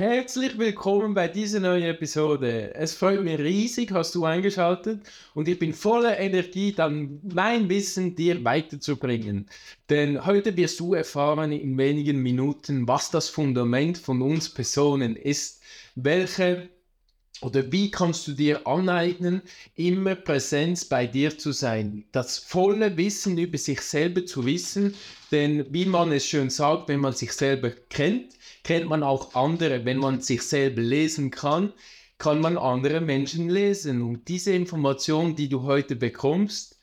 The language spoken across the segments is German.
Herzlich willkommen bei dieser neuen Episode. Es freut mich riesig, hast du eingeschaltet und ich bin voller Energie, dann mein Wissen dir weiterzubringen. Denn heute wirst du erfahren in wenigen Minuten, was das Fundament von uns Personen ist, welche oder wie kannst du dir aneignen, immer Präsenz bei dir zu sein, das volle Wissen über sich selber zu wissen, denn wie man es schön sagt, wenn man sich selber kennt, kennt man auch andere. Wenn man sich selber lesen kann, kann man andere Menschen lesen. Und diese Information, die du heute bekommst,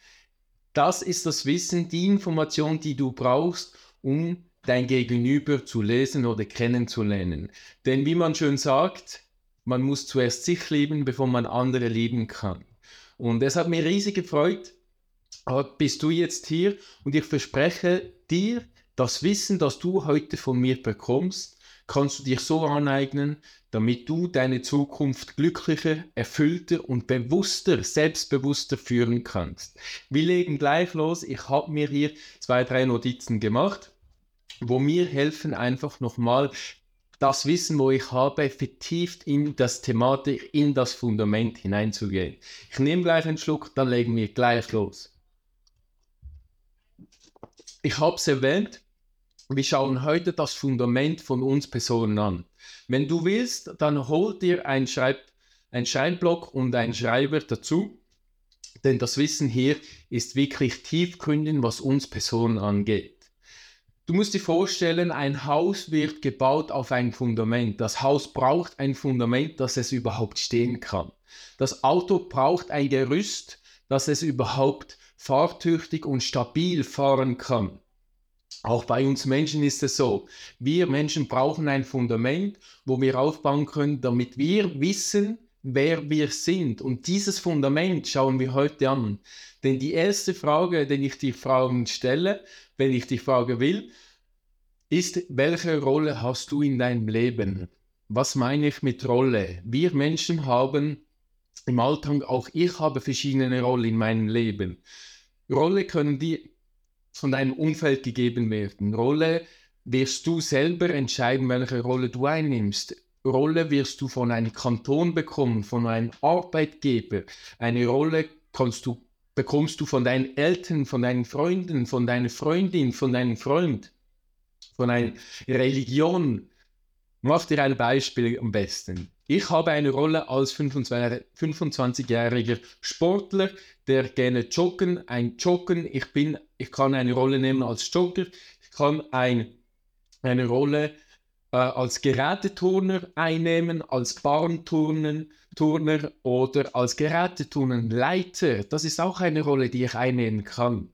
das ist das Wissen, die Information, die du brauchst, um dein Gegenüber zu lesen oder kennenzulernen. Denn wie man schön sagt, man muss zuerst sich lieben, bevor man andere lieben kann. Und es hat mich riesig gefreut, bist du jetzt hier und ich verspreche dir, das Wissen, das du heute von mir bekommst, kannst du dir so aneignen, damit du deine Zukunft glücklicher, erfüllter und bewusster, selbstbewusster führen kannst. Wir legen gleich los. Ich habe mir hier zwei, drei Notizen gemacht, wo mir helfen, einfach nochmal das Wissen, wo ich habe, vertieft in das Thematik, in das Fundament hineinzugehen. Ich nehme gleich einen Schluck, dann legen wir gleich los. Ich habe es erwähnt, wir schauen heute das Fundament von uns Personen an. Wenn du willst, dann hol dir ein, Schreib ein Schreibblock und ein Schreiber dazu, denn das Wissen hier ist wirklich tiefgründig, was uns Personen angeht. Du musst dir vorstellen, ein Haus wird gebaut auf ein Fundament. Das Haus braucht ein Fundament, dass es überhaupt stehen kann. Das Auto braucht ein Gerüst, dass es überhaupt fahrtüchtig und stabil fahren kann. Auch bei uns Menschen ist es so. Wir Menschen brauchen ein Fundament, wo wir aufbauen können, damit wir wissen, wer wir sind. Und dieses Fundament schauen wir heute an. Denn die erste Frage, die ich die Fragen stelle, wenn ich die Frage will, ist, welche Rolle hast du in deinem Leben? Was meine ich mit Rolle? Wir Menschen haben im Alltag, auch ich habe verschiedene Rollen in meinem Leben. Rolle können die von deinem Umfeld gegeben werden. Rolle wirst du selber entscheiden, welche Rolle du einnimmst. Rolle wirst du von einem Kanton bekommen, von einem Arbeitgeber. Eine Rolle kannst du, bekommst du von deinen Eltern, von deinen Freunden, von deiner Freundin, von deinem Freund, von einer Religion. Mach dir ein Beispiel am besten. Ich habe eine Rolle als 25-jähriger Sportler, der gerne joggen, ein Joggen. Ich, bin, ich kann eine Rolle nehmen als Jogger. Ich kann ein, eine Rolle äh, als Geräteturner einnehmen, als Bahnturner Turner oder als Geräteturnenleiter. Das ist auch eine Rolle, die ich einnehmen kann.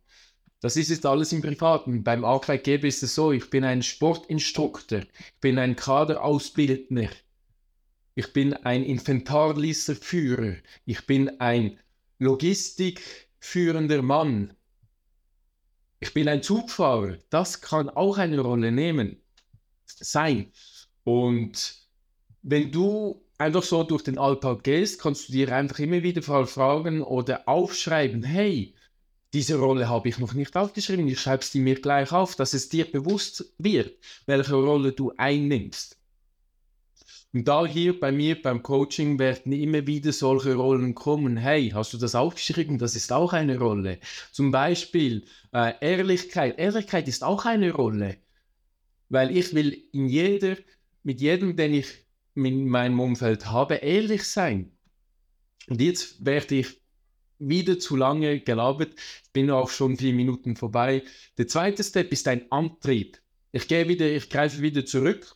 Das ist jetzt alles im Privaten. Beim Arbeitgeber ist es so, ich bin ein Sportinstruktor, ich bin ein Kaderausbildner, ich bin ein Inventarlisserführer, ich bin ein logistikführender Mann, ich bin ein Zugfahrer. Das kann auch eine Rolle nehmen, sein. Und wenn du einfach so durch den Alltag gehst, kannst du dir einfach immer wieder fragen oder aufschreiben, hey, diese Rolle habe ich noch nicht aufgeschrieben, ich schreibe sie mir gleich auf, dass es dir bewusst wird, welche Rolle du einnimmst. Und da hier bei mir beim Coaching werden immer wieder solche Rollen kommen. Hey, hast du das aufgeschrieben? Das ist auch eine Rolle. Zum Beispiel äh, Ehrlichkeit. Ehrlichkeit ist auch eine Rolle. Weil ich will in jeder, mit jedem, den ich in meinem Umfeld habe, ehrlich sein. Und jetzt werde ich wieder zu lange gelabert, bin auch schon vier Minuten vorbei. Der zweite Step ist ein Antrieb. Ich gehe wieder, ich greife wieder zurück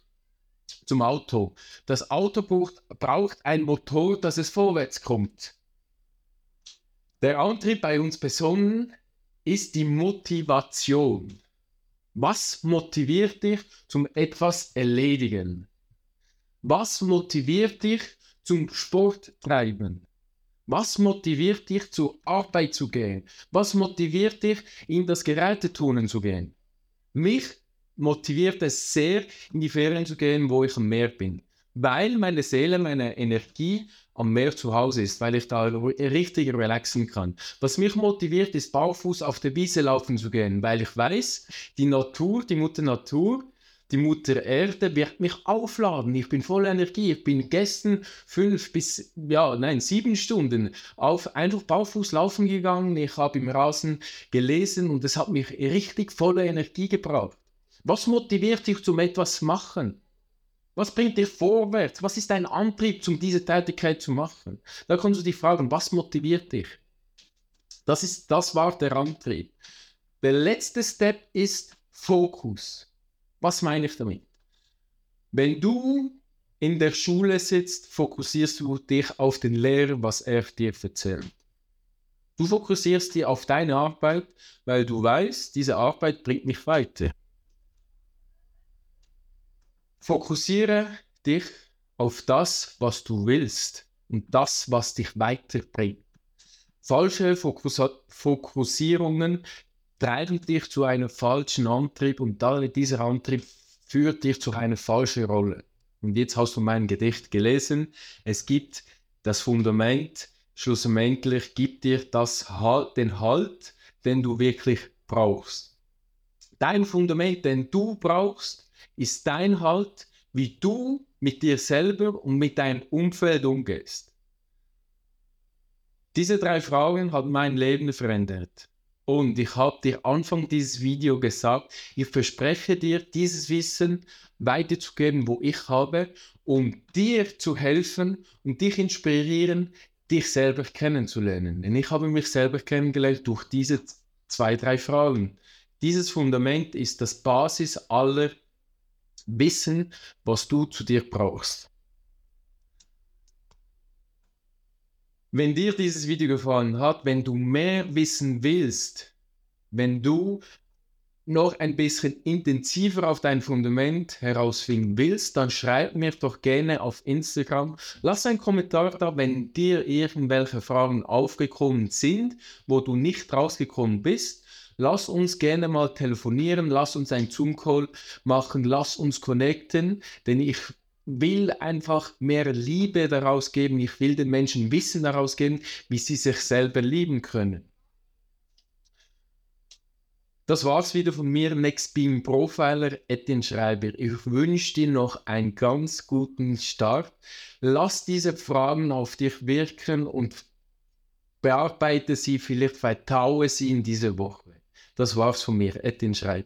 zum Auto. Das Auto braucht, braucht ein Motor, dass es vorwärts kommt. Der Antrieb bei uns Personen ist die Motivation. Was motiviert dich zum etwas erledigen? Was motiviert dich zum Sport treiben? Was motiviert dich, zur Arbeit zu gehen? Was motiviert dich, in das Geräteturnen zu gehen? Mich motiviert es sehr, in die Ferien zu gehen, wo ich am Meer bin. Weil meine Seele, meine Energie am Meer zu Hause ist, weil ich da richtig relaxen kann. Was mich motiviert, ist barfuß auf der Wiese laufen zu gehen, weil ich weiß, die Natur, die Mutter Natur, die Mutter Erde wird mich aufladen. Ich bin voller Energie. Ich bin gestern fünf bis, ja, nein, sieben Stunden auf, einfach barfuß laufen gegangen. Ich habe im Rasen gelesen und es hat mich richtig voller Energie gebracht. Was motiviert dich zum etwas machen? Was bringt dich vorwärts? Was ist dein Antrieb, um diese Tätigkeit zu machen? Da kannst du dich fragen, was motiviert dich? Das, ist, das war der Antrieb. Der letzte Step ist Fokus. Was meine ich damit? Wenn du in der Schule sitzt, fokussierst du dich auf den Lehrer, was er dir erzählt. Du fokussierst dich auf deine Arbeit, weil du weißt, diese Arbeit bringt mich weiter. Fokussiere dich auf das, was du willst und das, was dich weiterbringt. Falsche Fokus Fokussierungen treiben dich zu einem falschen Antrieb und dieser Antrieb führt dich zu einer falschen Rolle. Und jetzt hast du mein Gedicht gelesen. Es gibt das Fundament, schlussendlich gibt dir das halt, den Halt, den du wirklich brauchst. Dein Fundament, den du brauchst, ist dein Halt, wie du mit dir selber und mit deinem Umfeld umgehst. Diese drei Fragen haben mein Leben verändert. Und ich habe dir Anfang dieses Video gesagt, ich verspreche dir, dieses Wissen weiterzugeben, wo ich habe, um dir zu helfen und dich inspirieren, dich selber kennenzulernen. Denn ich habe mich selber kennengelernt durch diese zwei, drei Fragen. Dieses Fundament ist das Basis aller Wissen, was du zu dir brauchst. Wenn dir dieses Video gefallen hat, wenn du mehr wissen willst, wenn du noch ein bisschen intensiver auf dein Fundament herausfinden willst, dann schreib mir doch gerne auf Instagram. Lass einen Kommentar da, wenn dir irgendwelche Fragen aufgekommen sind, wo du nicht rausgekommen bist. Lass uns gerne mal telefonieren, lass uns einen Zoom-Call machen, lass uns connecten, denn ich will einfach mehr Liebe daraus geben. Ich will den Menschen Wissen daraus geben, wie sie sich selber lieben können. Das war's wieder von mir, Next Beam Profiler Etienne Schreiber. Ich wünsche dir noch einen ganz guten Start. Lass diese Fragen auf dich wirken und bearbeite sie, vielleicht vertaue sie in dieser Woche. Das war's von mir, Etienne Schreiber.